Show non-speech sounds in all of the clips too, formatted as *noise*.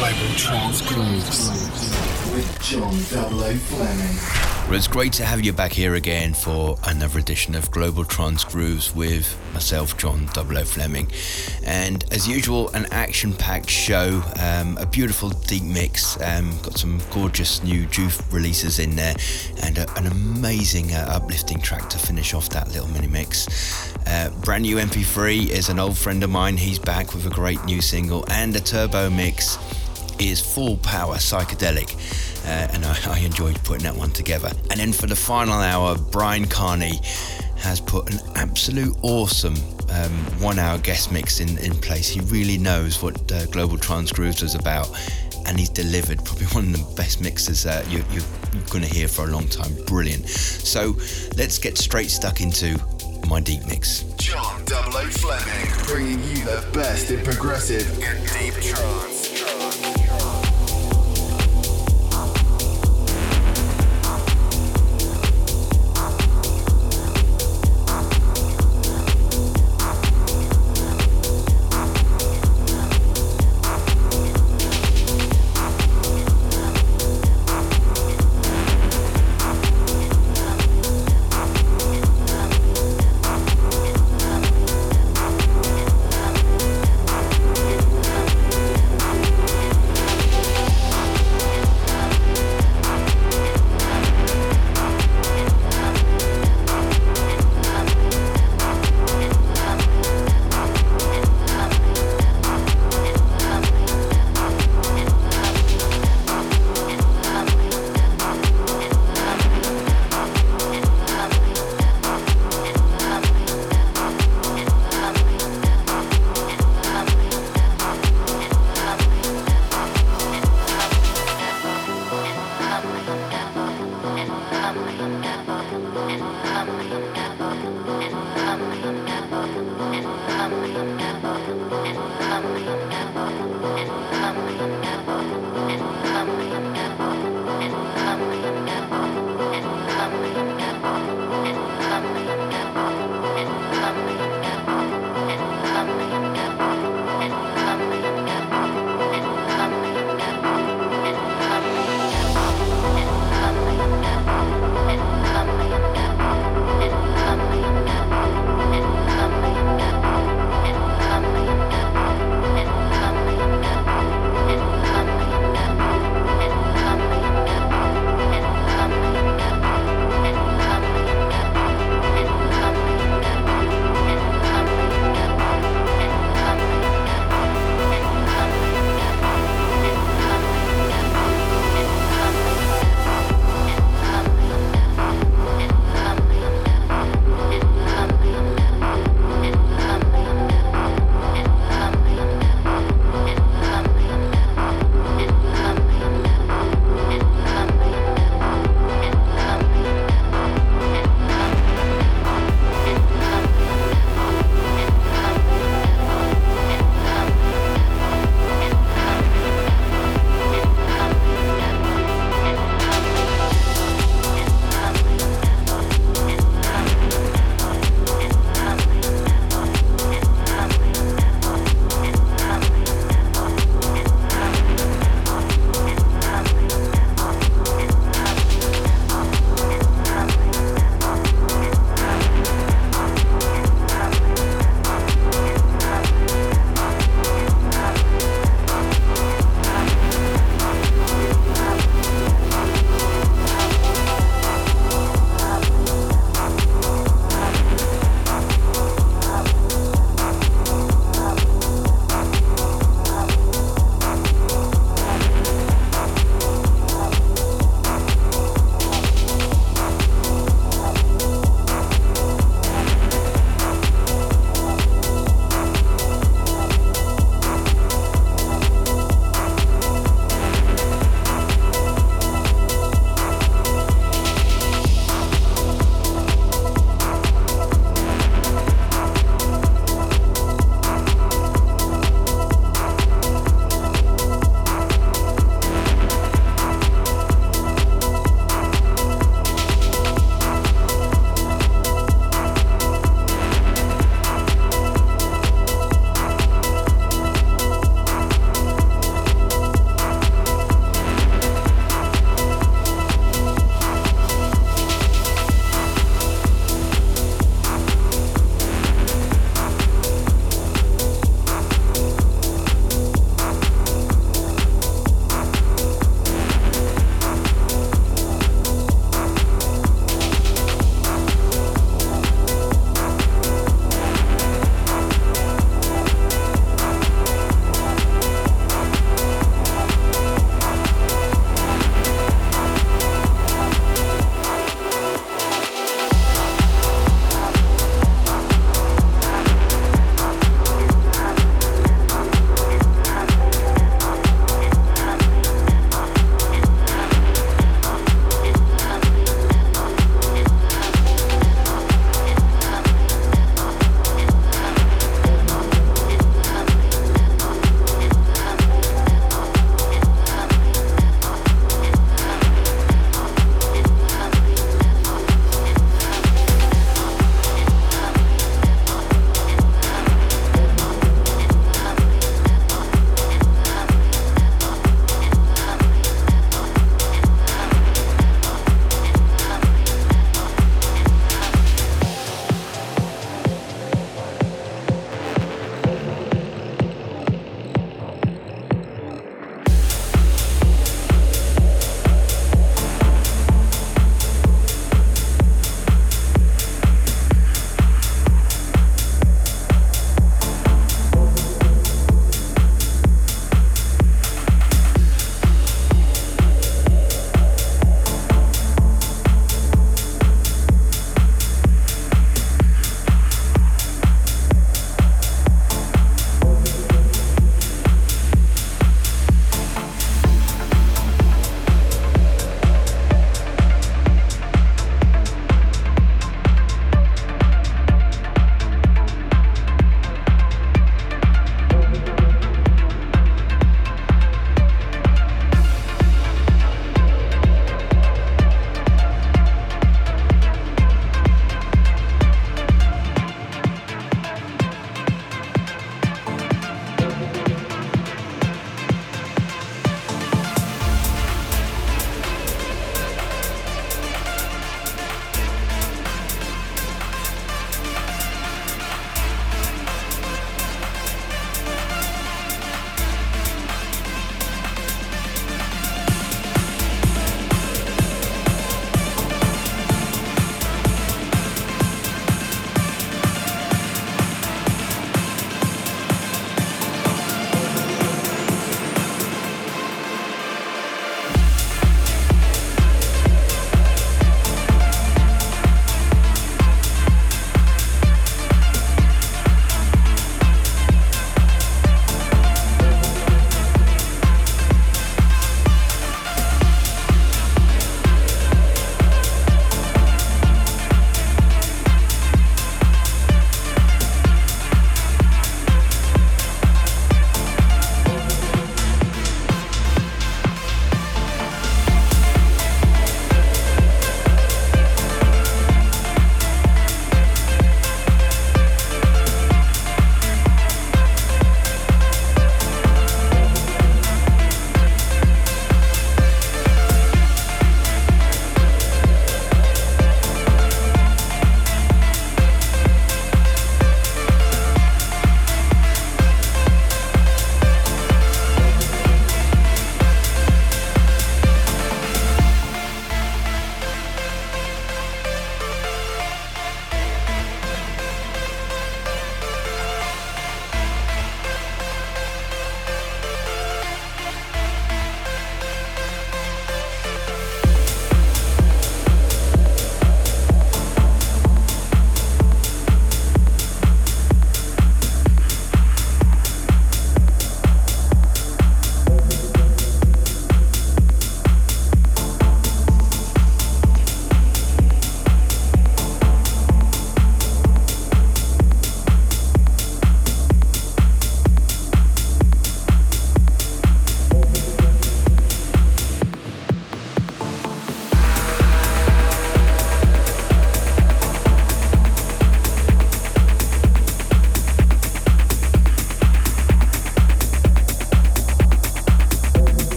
Global Trance Grooves with John W. Fleming. Well, it's great to have you back here again for another edition of Global Trance Grooves with myself, John Double Fleming. And as usual, an action packed show, um, a beautiful deep mix, um, got some gorgeous new Joof releases in there, and a, an amazing uh, uplifting track to finish off that little mini mix. Uh, brand new MP3 is an old friend of mine, he's back with a great new single, and a turbo mix is full power psychedelic uh, and I, I, enjoyed putting that one together. And then for the final hour, Brian Carney has put an absolute awesome um, one hour guest mix in, in place. He really knows what uh, Global Trance Grooves is about. And he's delivered probably *laughs* one of the best mixes uh, you, you're, you're going to hear for a long time. Brilliant. So let's get straight stuck into my deep mix. John Double O Fleming, bringing you the best in progressive and deep trance.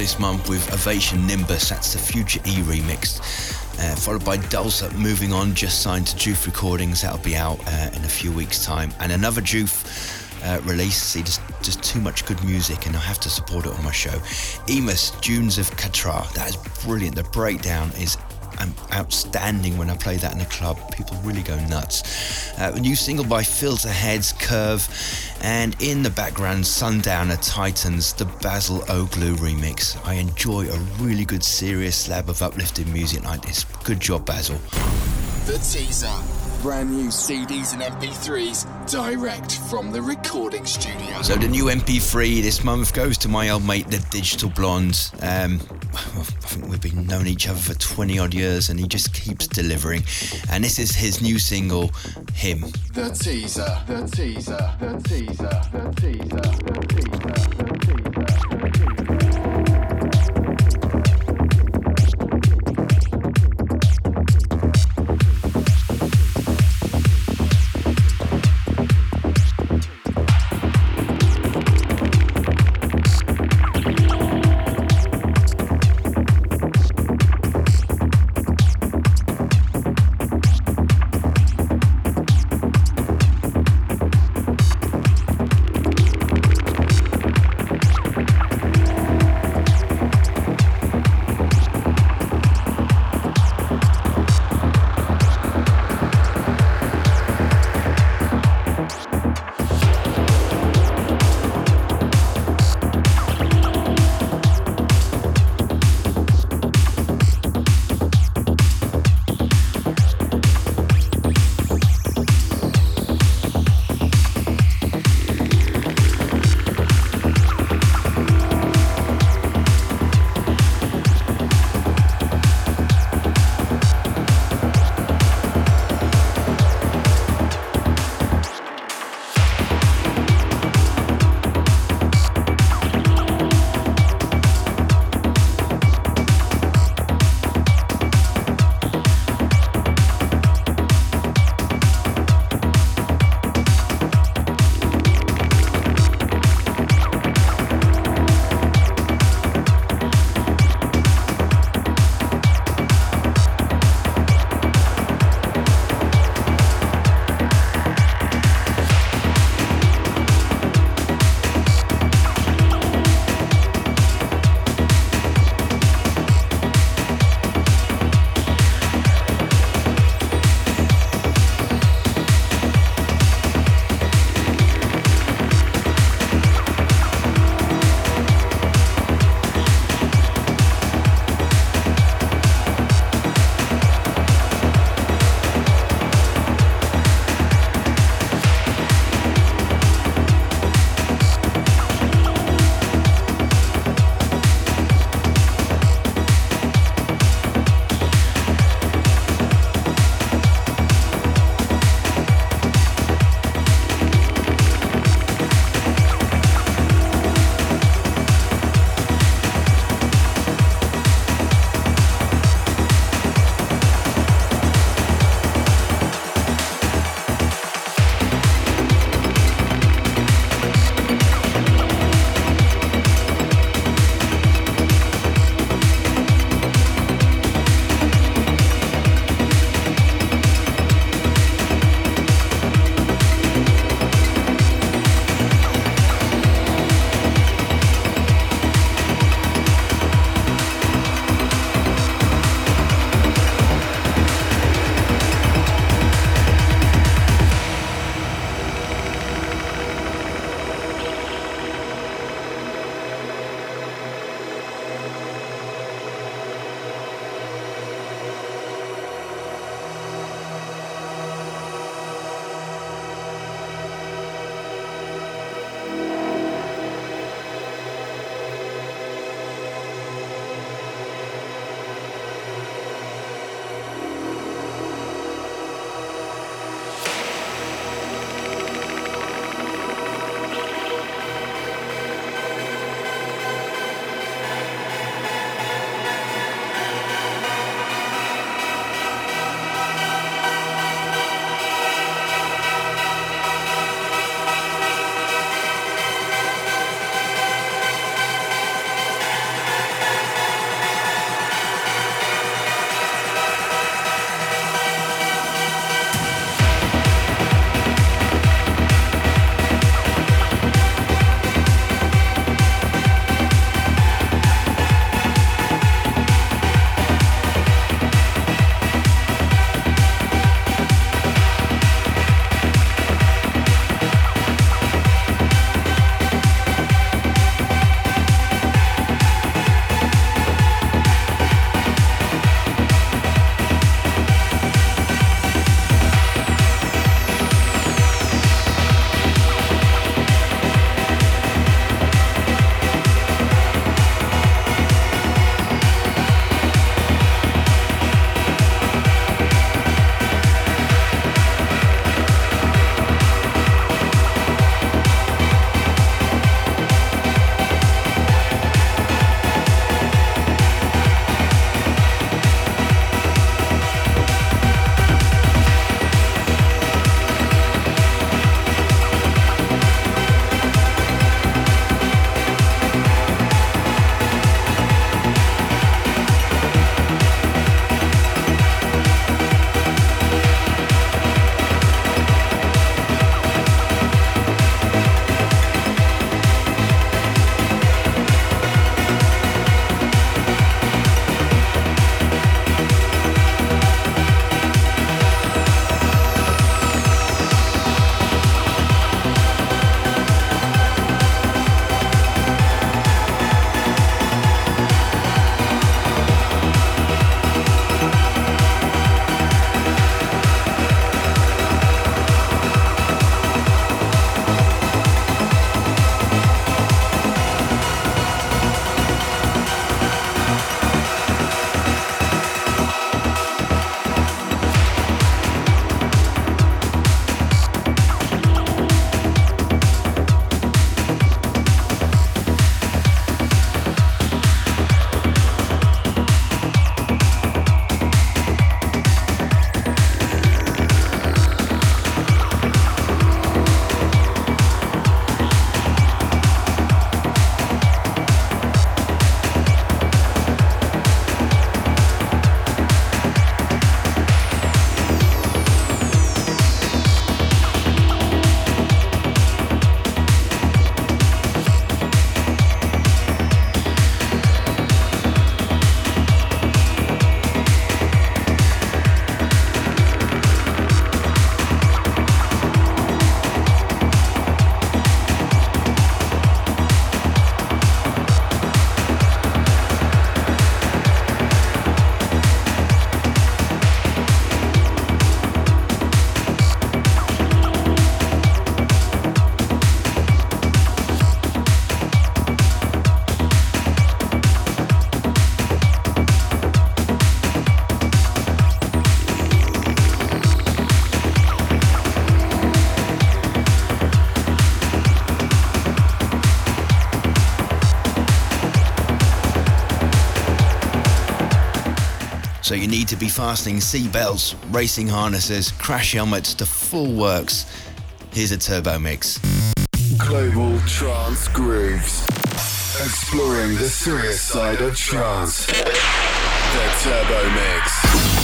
This month with Ovation Nimbus, that's the Future E remix. Uh, followed by Dulcet moving on, just signed to Joof Recordings. That'll be out uh, in a few weeks' time. And another Joof uh, release. See, just, just too much good music, and I have to support it on my show. Emus, Dunes of Katra. That is brilliant. The breakdown is um, outstanding when I play that in a club. People really go nuts. Uh, a new single by Filterheads, Curve, and in the background, Sundowner Titans, the Basil O'Glue remix. I enjoy a really good, serious slab of uplifting music like this. Good job, Basil. The teaser. Brand new CDs and MP3s direct from the recording studio. So the new MP3 this month goes to my old mate, the Digital Blonde. Um, I think we've been known each other for 20 odd years and he just keeps delivering. And this is his new single, Him. The teaser, the teaser, the teaser, the teaser, the teaser. So you need to be fastening seat belts, racing harnesses, crash helmets, the full works. Here's a turbo mix. Global Trance Grooves. Exploring the serious side of trance. The Turbo Mix.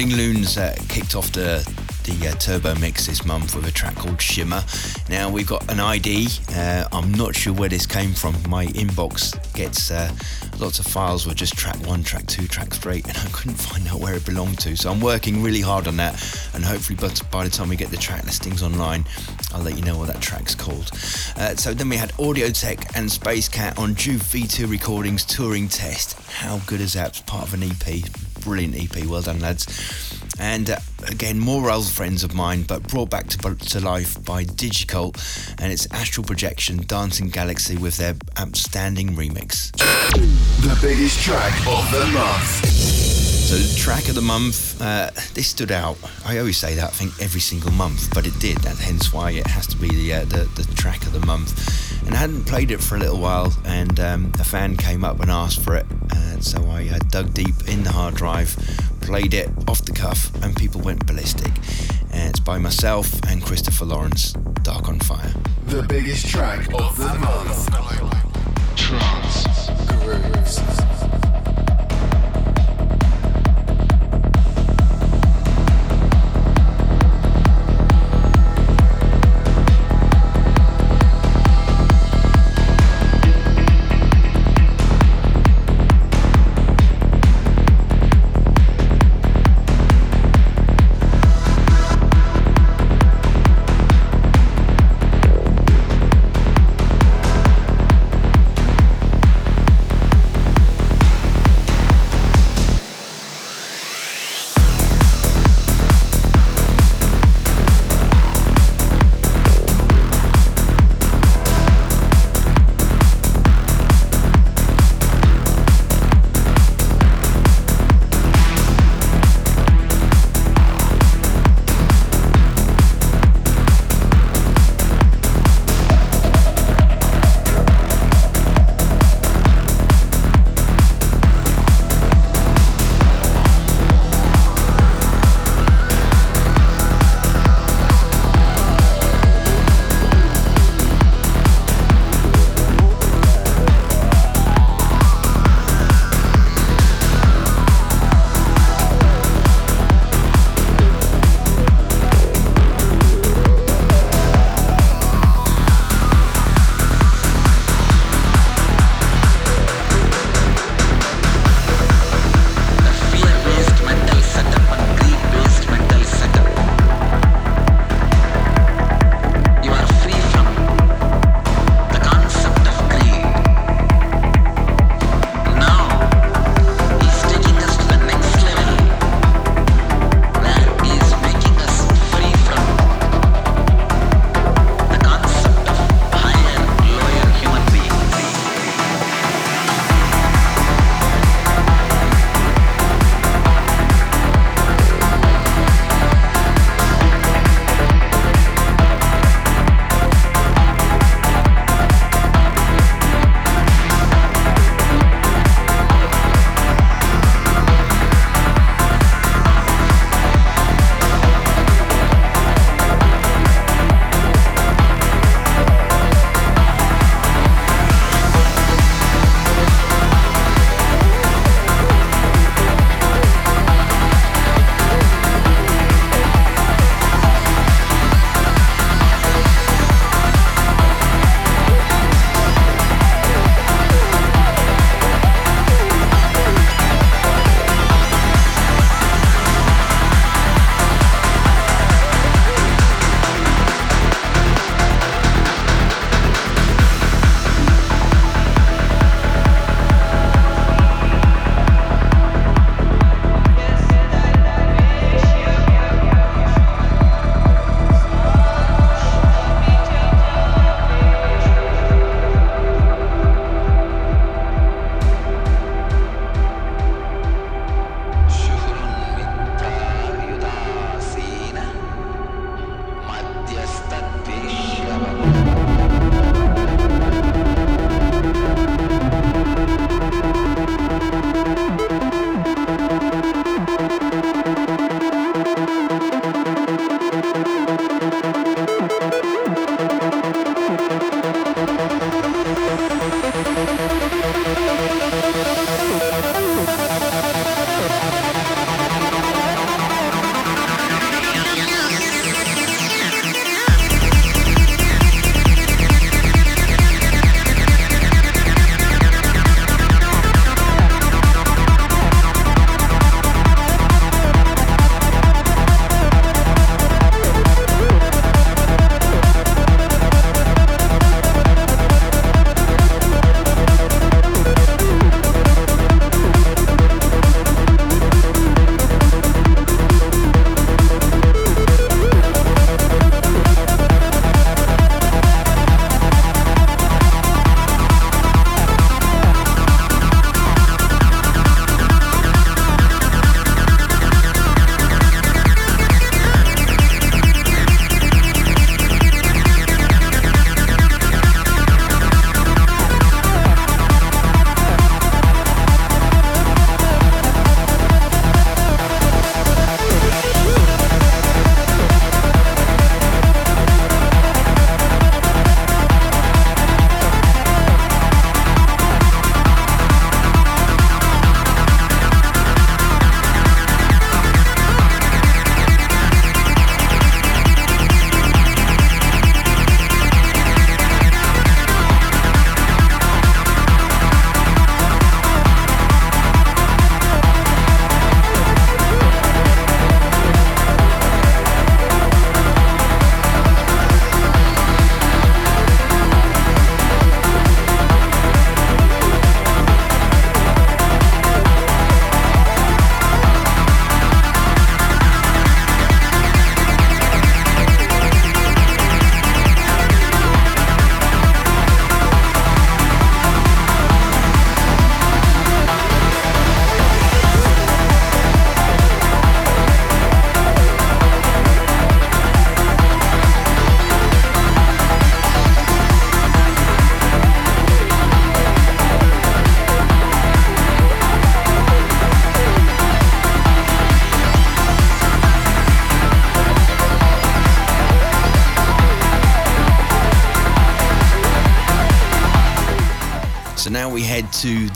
Trembling Loons uh, kicked off the the uh, turbo mix this month with a track called Shimmer. Now we've got an ID. Uh, I'm not sure where this came from. My inbox gets uh, lots of files with just track one, track two, track three, and *laughs* I couldn't find out where it belonged to. So I'm working really hard on that, and hopefully, but by the time we get the track listings online, I'll let you know what that track's called. Uh, so then we had Audiotec and Space Cat on Joof V2 Recordings touring test. How good is that? It's part of an EP. Brilliant EP. Well done, lads. And uh, again, more old friends of mine, but brought back to, to life by Digicult and its Astral Projection Dancing Galaxy with their outstanding remix. The biggest track of the month. So, track of the month, uh, this stood out. I always say that, I think, every single month, but it did, and hence why it has to be the, uh, the, the, track of the month. And I hadn't played it for a little while, and um, a fan came up and asked for it, and so I uh, dug deep in the hard drive, played it off the cuff, and people went ballistic. And it's by myself and Christopher Lawrence, Dark on Fire. The biggest track of the month. Trance Grooves.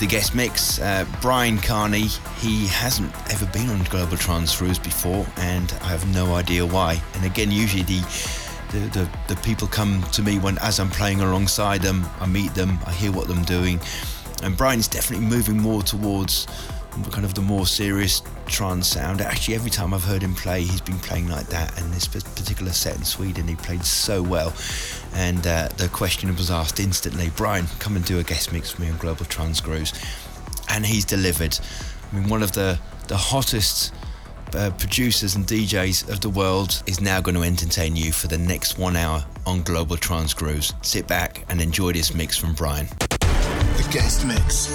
The guest mix. Uh, Bryan Kearney, he hasn't ever been on Global Trance Grooves before, and I have no idea why. And again, usually the the, the, the people come to me when as I'm playing alongside them, I meet them, I hear what they're doing. And Bryan's definitely moving more towards kind of the more serious trance sound. Actually, every time I've heard him play, he's been playing like that. And this particular set in Sweden, he played so well. And uh, the question was asked instantly Bryan, come and do a guest mix for me on Global Trance Grooves. And he's delivered. I mean, one of the, the hottest uh, producers and DJs of the world is now going to entertain you for the next one hour on Global Trance Grooves. Sit back and enjoy this mix from Bryan. The guest mix.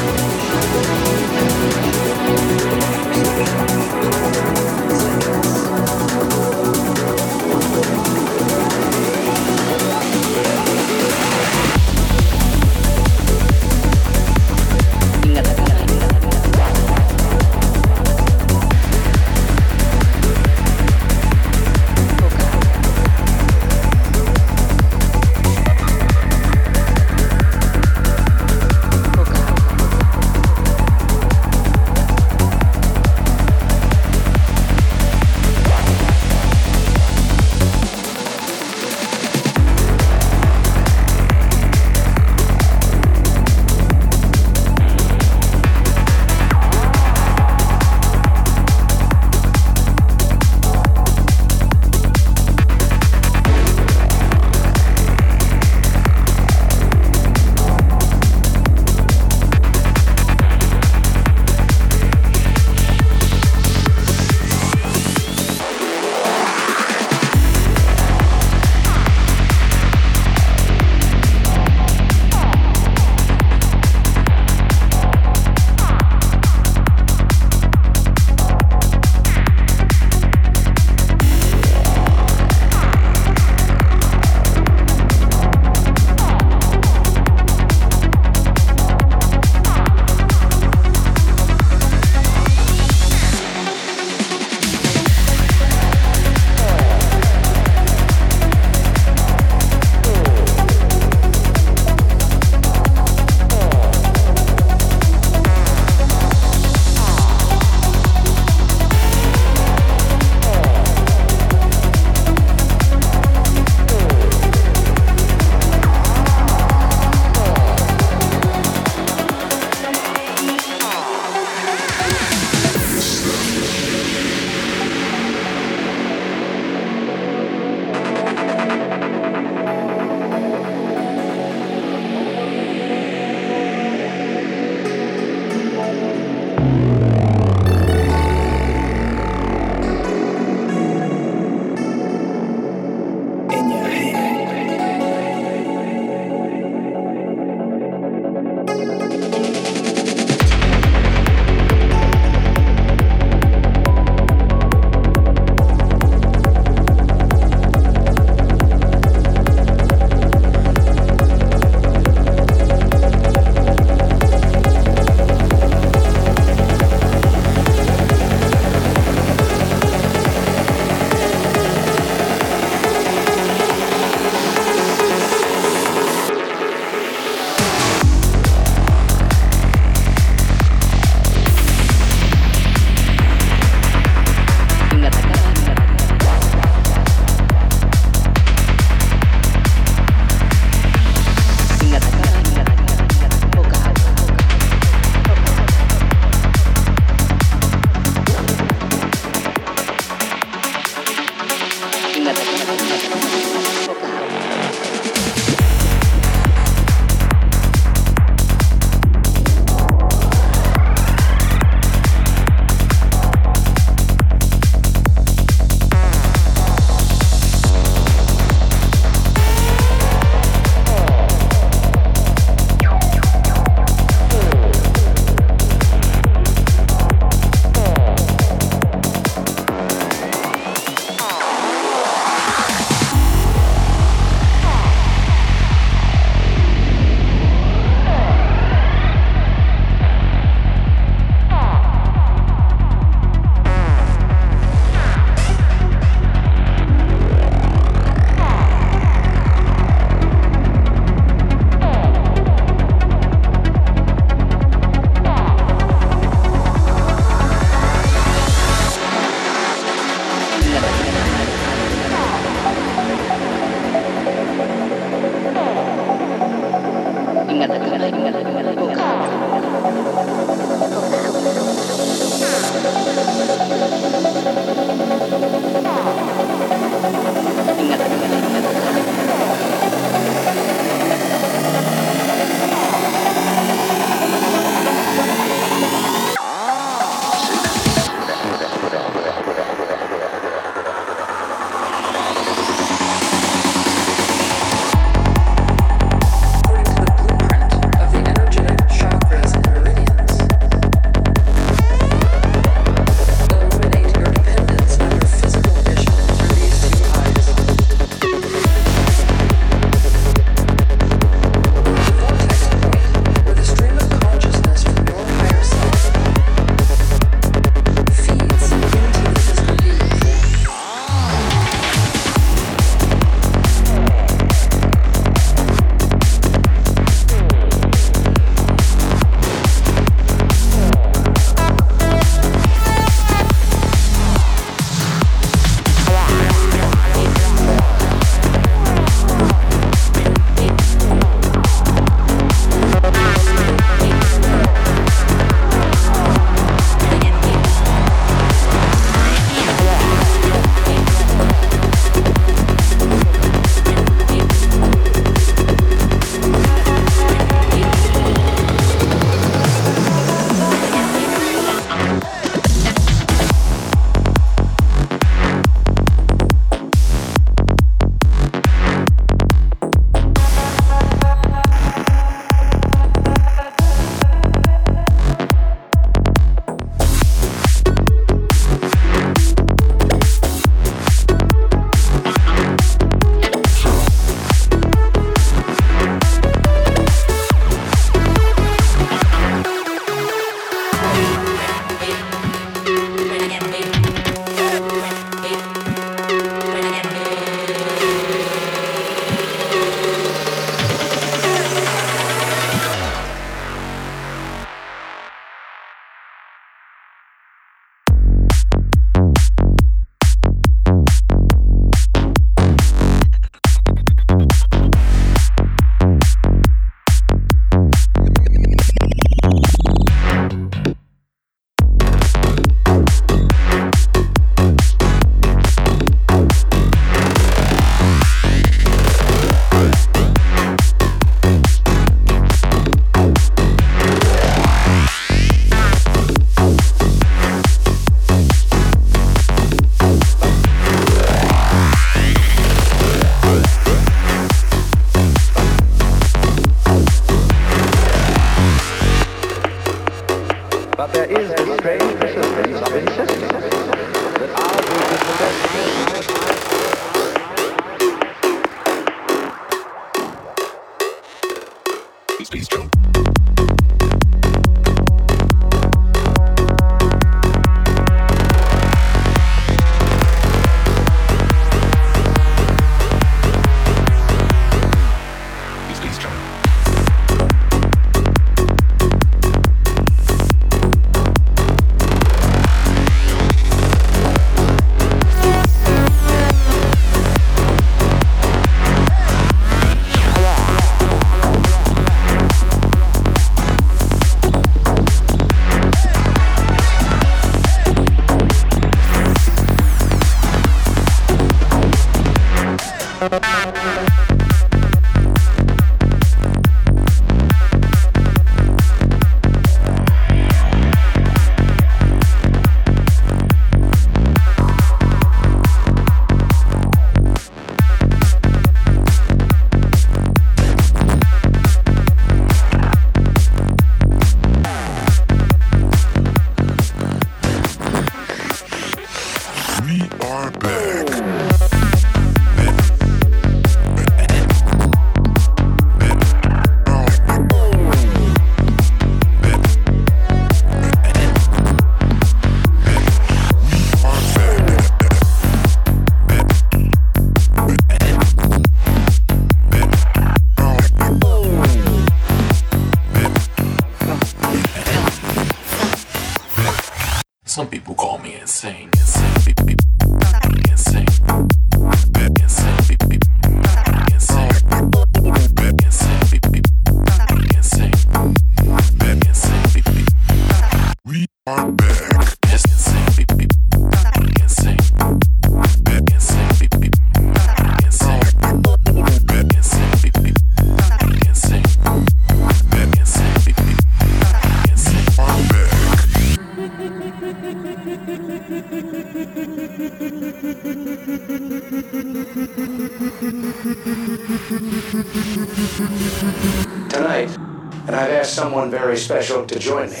Special to join me.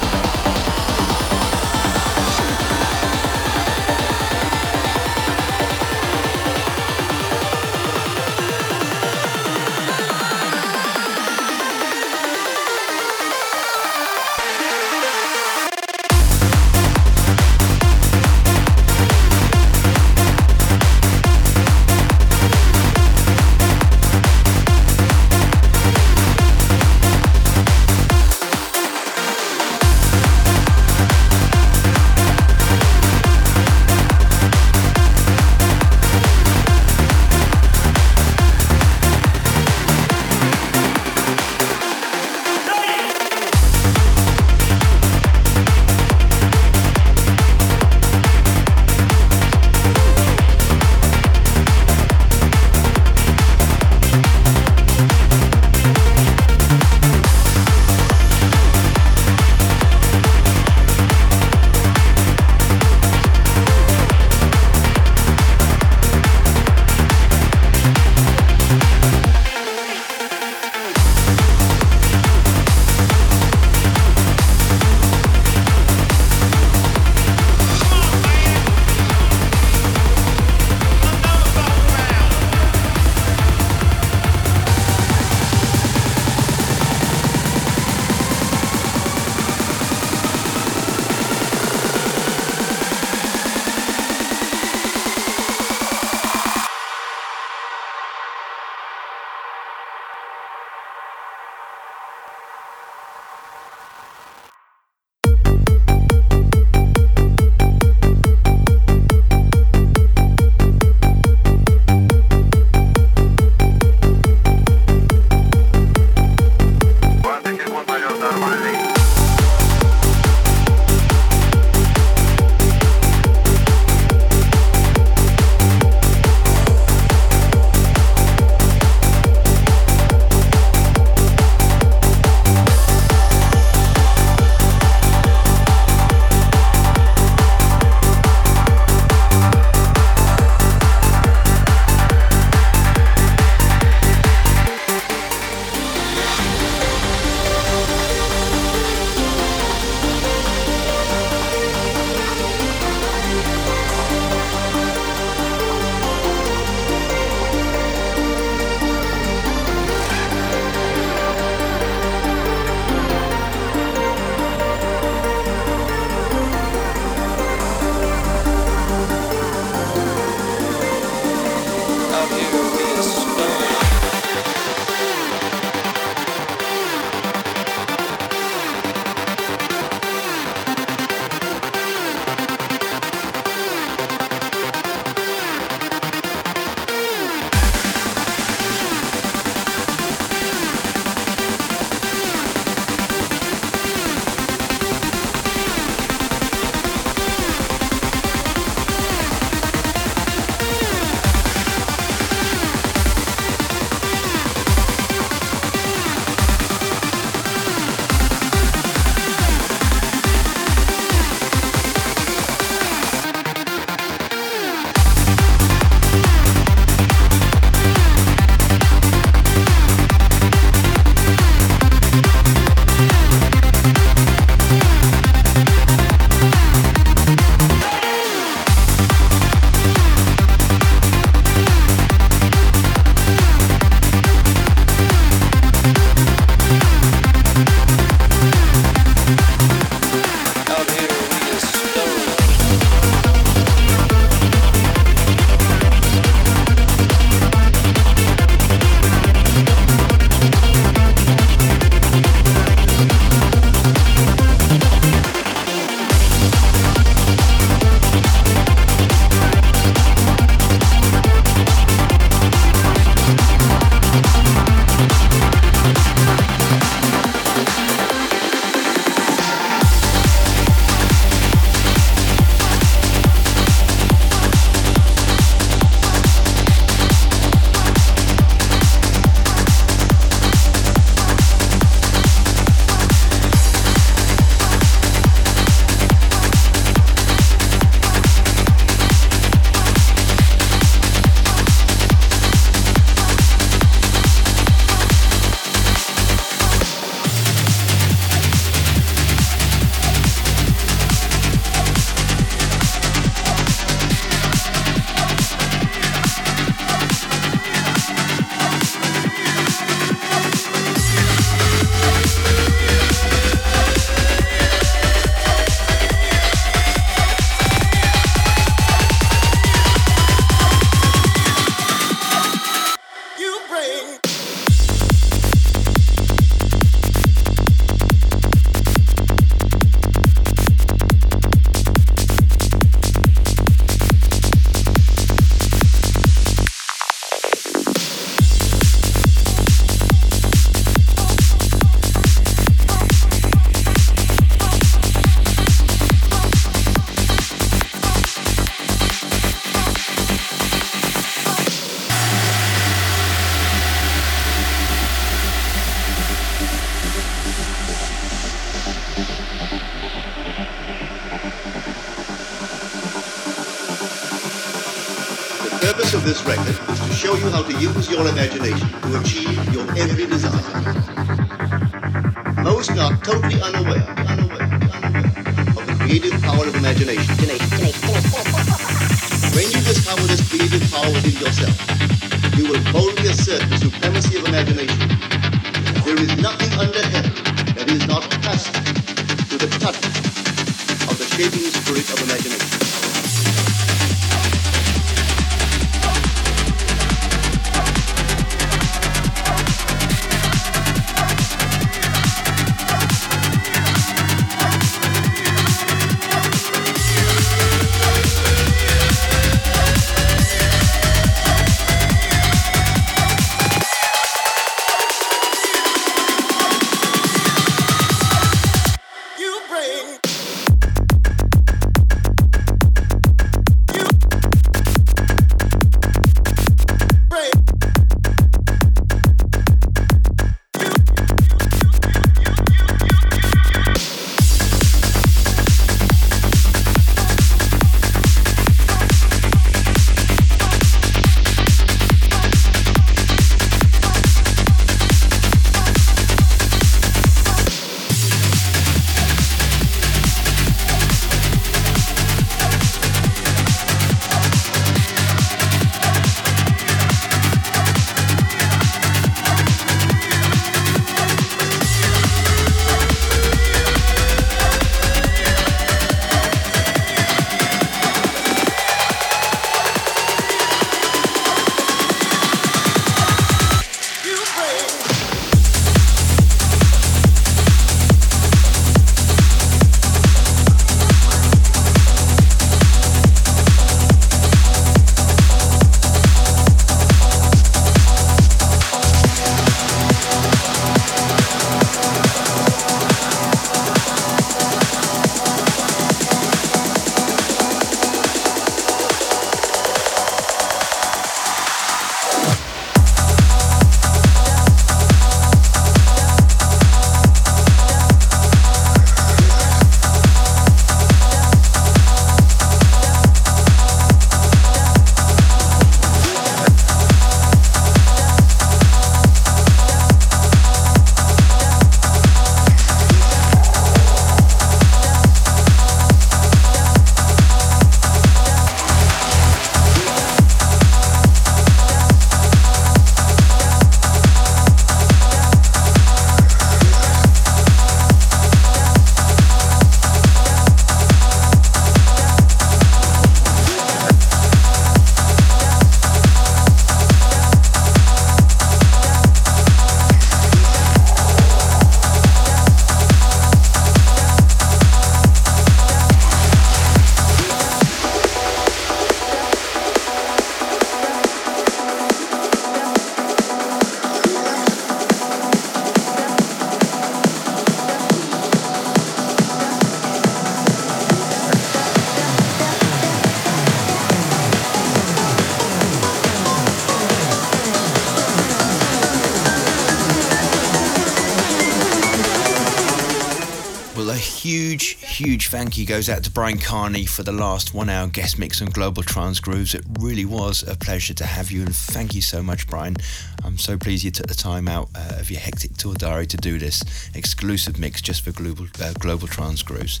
Thank you goes out to Bryan Kearney for the last one hour guest mix on Global Trance Grooves. It really was a pleasure to have you, and thank you so much, Bryan. I'm so pleased you took the time out uh, of your hectic tour diary to do this exclusive mix just for Global, uh, Global Trance Grooves.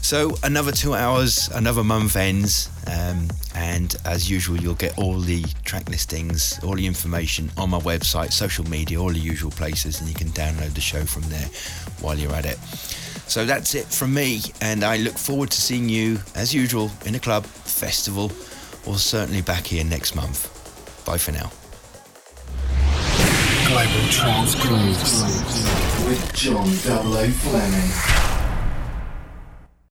So, another two hours, another month ends, um, and as usual, you'll get all the track listings, all the information on my website, social media, all the usual places, and you can download the show from there while you're at it. So that's it from me, and I look forward to seeing you, as usual, in a club, festival, or certainly back here next month. Bye for now. Global Trance Grooves with John. Fleming.